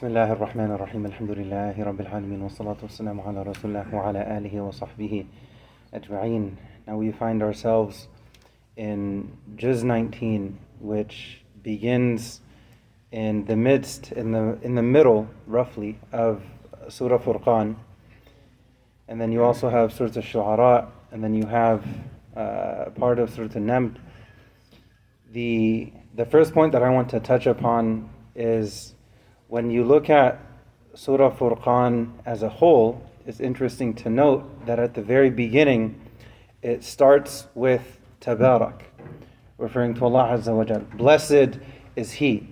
بسم الله الرحمن الرحيم الحمد لله رب العالمين والصلاة والسلام على رسول الله وعلى آله وصحبه أجمعين Now we find ourselves in Juz 19 which begins in the midst, in the, in the middle roughly of Surah Furqan and then you also have Surah Al-Shu'ara and then you have uh, part of Surah Al-Naml the, the first point that I want to touch upon is when you look at Surah Furqan as a whole, it's interesting to note that at the very beginning, it starts with Tabarak, referring to Allah Azza wa Jal. Blessed is He.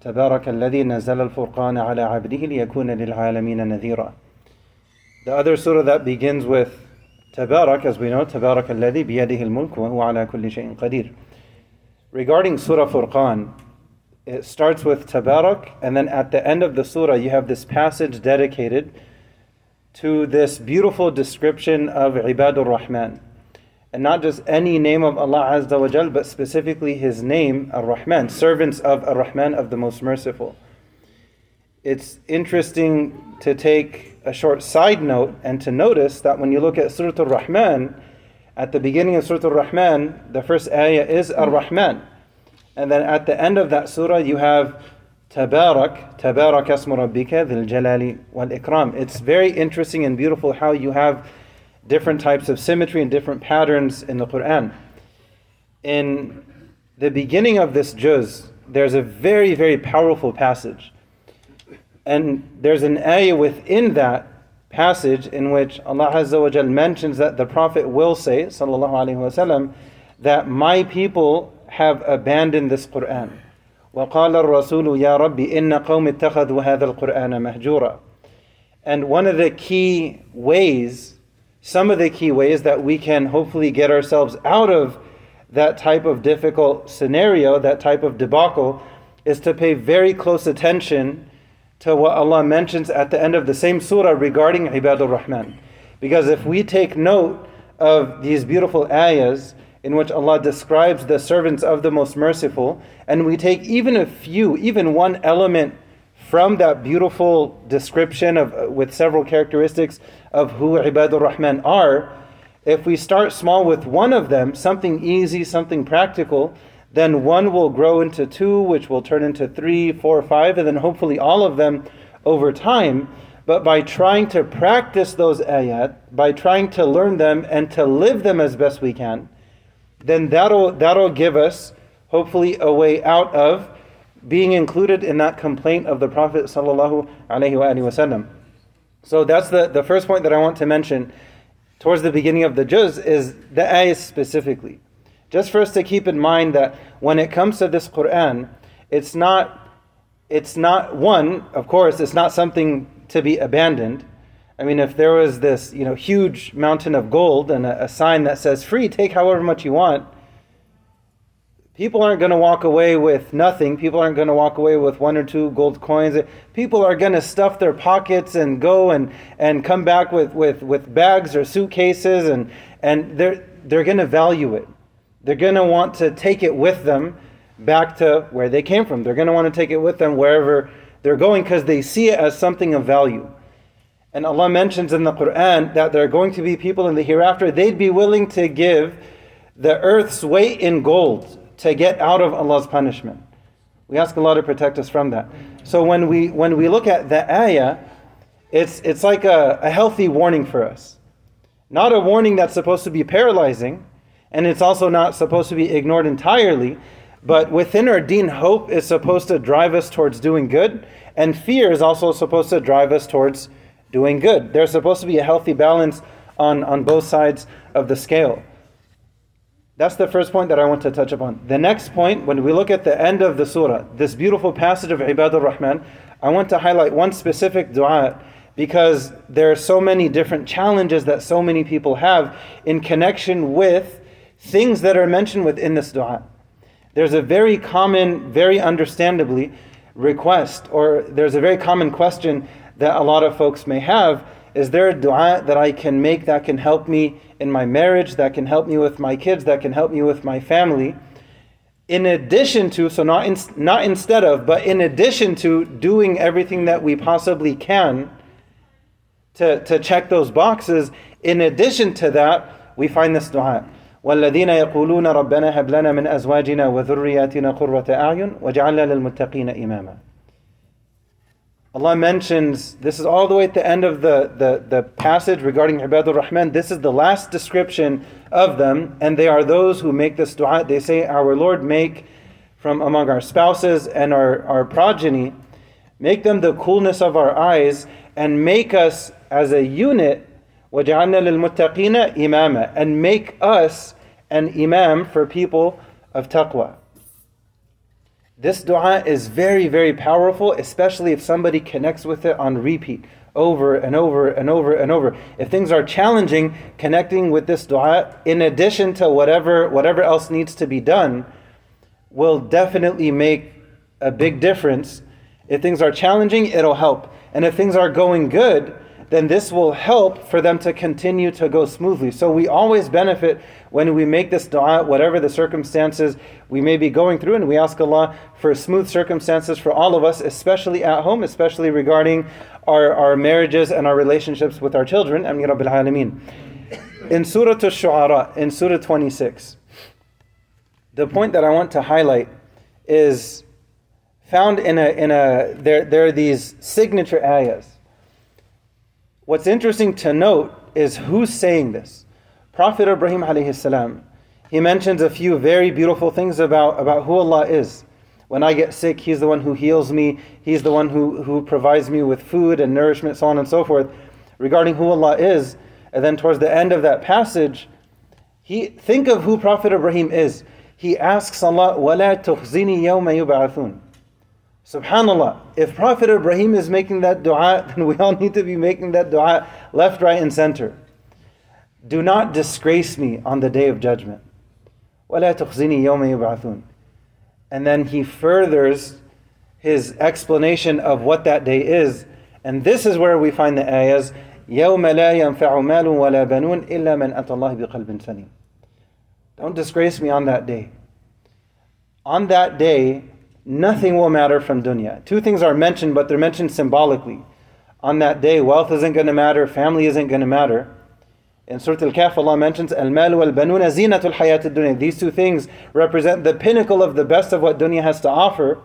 تبارك الذي نزل الفرقان على عبده ليكون للعالمين نذيرا. The other surah that begins with Tabarak, as we know, تبارك الذي بيده الملك وهو على كل شيء قدير. Regarding Surah Furqan, it starts with Tabarak, and then at the end of the surah, you have this passage dedicated to this beautiful description of Ibadur Rahman. And not just any name of Allah Azza wa Jal, but specifically His name, Ar Rahman, servants of Ar Rahman, of the Most Merciful. It's interesting to take a short side note and to notice that when you look at Surah Ar Rahman, at the beginning of Surah Ar Rahman, the first ayah is Ar Rahman. And then at the end of that surah, you have Tabarak, Tabarak asmu rabbika jalali wal ikram. It's very interesting and beautiful how you have different types of symmetry and different patterns in the Quran. In the beginning of this juz, there's a very, very powerful passage. And there's an ayah within that passage in which Allah Azza wa mentions that the Prophet will say, sallallahu alaihi wasallam, that my people have abandoned this Quran. وقال الرسول يا رب إن قوم اتخذوا هذا القرآن مهجورا. And one of the key ways, some of the key ways that we can hopefully get ourselves out of that type of difficult scenario, that type of debacle, is to pay very close attention to what Allah mentions at the end of the same surah regarding Ibadur Rahman. Because if we take note of these beautiful ayahs, in which Allah describes the servants of the Most Merciful, and we take even a few, even one element from that beautiful description of uh, with several characteristics of who Ibadur Rahman are, if we start small with one of them, something easy, something practical, then one will grow into two, which will turn into three, four, five, and then hopefully all of them over time. But by trying to practice those ayat, by trying to learn them and to live them as best we can, then that'll, that'll give us hopefully a way out of being included in that complaint of the Prophet sallallahu alaihi wasallam. So that's the, the first point that I want to mention towards the beginning of the juz is the ayah specifically. Just for us to keep in mind that when it comes to this Quran, it's not it's not one, of course, it's not something to be abandoned. I mean, if there was this, you know, huge mountain of gold and a, a sign that says "free, take however much you want," people aren't going to walk away with nothing. People aren't going to walk away with one or two gold coins. People are going to stuff their pockets and go and, and come back with, with, with bags or suitcases, and, and they're, they're going to value it. They're going to want to take it with them back to where they came from. They're going to want to take it with them wherever they're going because they see it as something of value. And Allah mentions in the Quran that there are going to be people in the hereafter, they'd be willing to give the earth's weight in gold to get out of Allah's punishment. We ask Allah to protect us from that. So when we when we look at the ayah, it's it's like a, a healthy warning for us. Not a warning that's supposed to be paralyzing, and it's also not supposed to be ignored entirely, but within our deen, hope is supposed to drive us towards doing good, and fear is also supposed to drive us towards doing good. There's supposed to be a healthy balance on, on both sides of the scale. That's the first point that I want to touch upon. The next point, when we look at the end of the surah, this beautiful passage of Ibadur Rahman, I want to highlight one specific dua because there are so many different challenges that so many people have in connection with things that are mentioned within this dua. There's a very common, very understandably, request, or there's a very common question that a lot of folks may have is there a dua that I can make that can help me in my marriage, that can help me with my kids, that can help me with my family? in addition to, so not, in, not instead of, but in addition to doing everything that we possibly can to, to check those boxes, in addition to that, we find this dua. والذين يقولون ربنا هب لنا من أزواجنا وذرياتنا قرة أعين وجعلنا للمتقين إماما Allah mentions, this is all the way at the end of the, the, the passage regarding Ibadur Rahman. This is the last description of them, and they are those who make this dua. They say, Our Lord, make from among our spouses and our, our progeny, make them the coolness of our eyes, and make us as a unit, وَجَعَلْنَا لِلْمُتَّقِينَ imama, and make us an imam for people of taqwa. This dua is very, very powerful, especially if somebody connects with it on repeat over and over and over and over. If things are challenging, connecting with this dua, in addition to whatever, whatever else needs to be done, will definitely make a big difference. If things are challenging, it'll help. And if things are going good, then this will help for them to continue to go smoothly. So we always benefit when we make this dua, whatever the circumstances we may be going through, and we ask Allah for smooth circumstances for all of us, especially at home, especially regarding our, our marriages and our relationships with our children. In Surah Al-Shu'ara, in Surah 26, the point that I want to highlight is found in a, in a there, there are these signature ayahs What's interesting to note is who's saying this. Prophet Ibrahim alayhi salam, he mentions a few very beautiful things about, about who Allah is. When I get sick, He's the one who heals me. He's the one who, who provides me with food and nourishment, so on and so forth. Regarding who Allah is, and then towards the end of that passage, he think of who Prophet Ibrahim is. He asks Allah, وَلَا تُخْزِنِي يَوْمَ يُبْعَثُونَ Subhanallah, if Prophet Ibrahim is making that dua, then we all need to be making that dua left, right, and center. Do not disgrace me on the day of judgment. وَلَا تُخْزِنِي يَوْمَ يُبْعَثُونَ And then he furthers his explanation of what that day is. And this is where we find the ayahs, يَوْمَ لَا يَنْفَعُ مَالٌ وَلَا بَنُونَ إِلَّا مَنْ أَتَى اللَّهِ بِقَلْبٍ سَلِيمٍ Don't disgrace me on that day. On that day, nothing will matter from dunya. Two things are mentioned, but they're mentioned symbolically. On that day, wealth isn't going to matter, family isn't going to matter. In Surah Al-Kahf, Allah mentions, Al-mal wal-banuna zinatul hayat dunya These two things represent the pinnacle of the best of what dunya has to offer.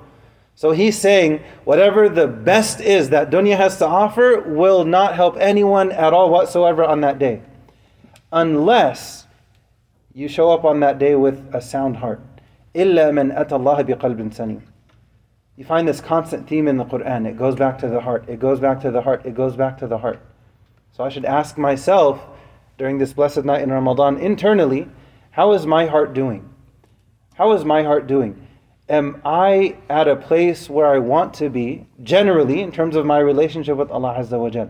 So he's saying, whatever the best is that dunya has to offer will not help anyone at all whatsoever on that day. Unless you show up on that day with a sound heart. إِلَّا مَنْ أَتَى اللَّهَ بِقَلْبٍ سَلِيمٍ You find this constant theme in the Quran. It goes back to the heart. It goes back to the heart. It goes back to the heart. So I should ask myself during this blessed night in Ramadan internally, how is my heart doing? How is my heart doing? Am I at a place where I want to be, generally, in terms of my relationship with Allah Azza wa Jal?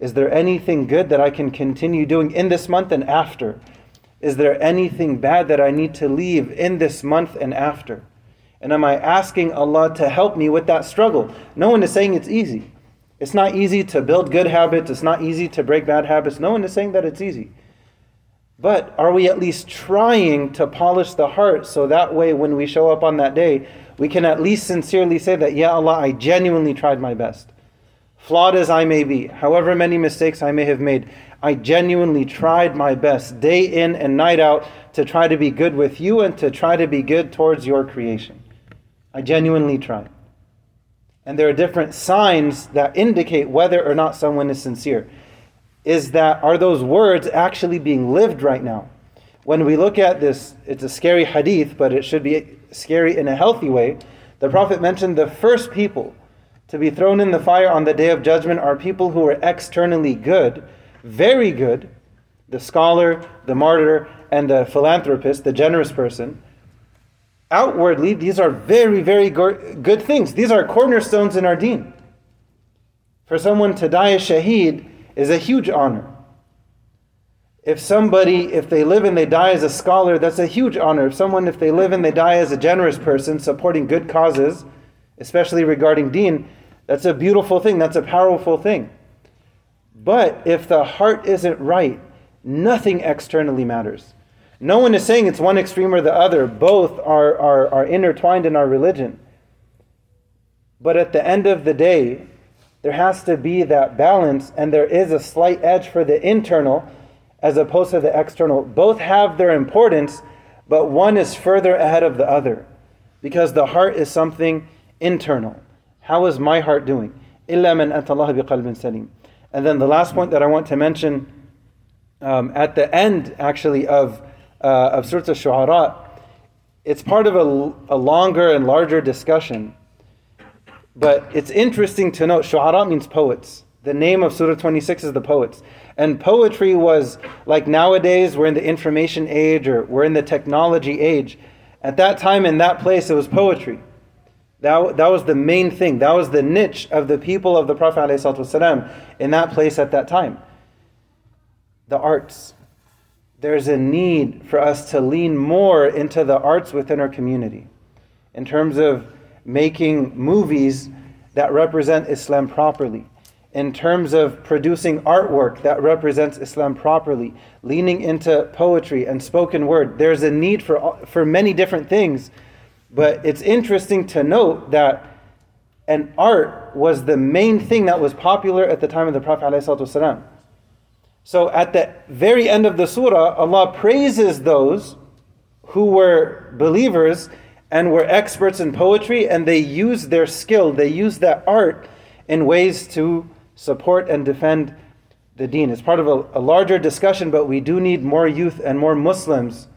Is there anything good that I can continue doing in this month and after? Is there anything bad that I need to leave in this month and after? And am I asking Allah to help me with that struggle? No one is saying it's easy. It's not easy to build good habits, it's not easy to break bad habits. No one is saying that it's easy. But are we at least trying to polish the heart so that way when we show up on that day, we can at least sincerely say that, Yeah, Allah, I genuinely tried my best. Flawed as I may be, however many mistakes I may have made, I genuinely tried my best day in and night out to try to be good with you and to try to be good towards your creation. I genuinely tried. And there are different signs that indicate whether or not someone is sincere. Is that are those words actually being lived right now? When we look at this, it's a scary hadith, but it should be scary in a healthy way. The Prophet mentioned the first people to be thrown in the fire on the day of judgment are people who are externally good very good, the scholar, the martyr, and the philanthropist, the generous person, outwardly, these are very, very good things. These are cornerstones in our deen. For someone to die as shaheed is a huge honor. If somebody, if they live and they die as a scholar, that's a huge honor. If someone, if they live and they die as a generous person, supporting good causes, especially regarding deen, that's a beautiful thing. That's a powerful thing. But if the heart isn't right, nothing externally matters. No one is saying it's one extreme or the other. Both are, are, are intertwined in our religion. But at the end of the day, there has to be that balance, and there is a slight edge for the internal as opposed to the external. Both have their importance, but one is further ahead of the other because the heart is something internal. How is my heart doing? إِلَّا مَنْ أَتَى اللَّهَ بِقَلْبٍ سَلِيمٍ And then the last point that I want to mention um, at the end, actually, of, uh, of Surah Al-Shu'ara, it's part of a, a longer and larger discussion. But it's interesting to note, Shu'ara means poets. The name of Surah 26 is the poets. And poetry was like nowadays, we're in the information age or we're in the technology age. At that time, in that place, it was poetry. That, that was the main thing. That was the niche of the people of the Prophet ﷺ in that place at that time. The arts. There's a need for us to lean more into the arts within our community in terms of making movies that represent Islam properly, in terms of producing artwork that represents Islam properly, leaning into poetry and spoken word. There's a need for, for many different things but it's interesting to note that an art was the main thing that was popular at the time of the Prophet. ﷺ. So at the very end of the surah, Allah praises those who were believers and were experts in poetry, and they used their skill, they used that art in ways to support and defend the deen. It's part of a, a larger discussion, but we do need more youth and more Muslims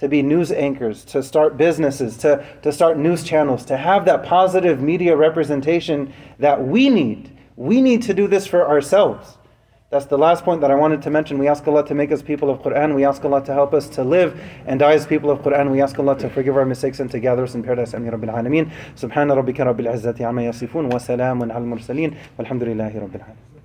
to be news anchors, to start businesses, to, to start news channels, to have that positive media representation that we need. We need to do this for ourselves. That's the last point that I wanted to mention. We ask Allah to make us people of Quran. We ask Allah to help us to live and die as people of Quran. We ask Allah to forgive our mistakes and to gather us in paradise. Amin Rabbil Alameen. Subhana rabbika rabbil izzati amma yasifun wa salamun al mursaleen. Walhamdulillahi rabbil alamin.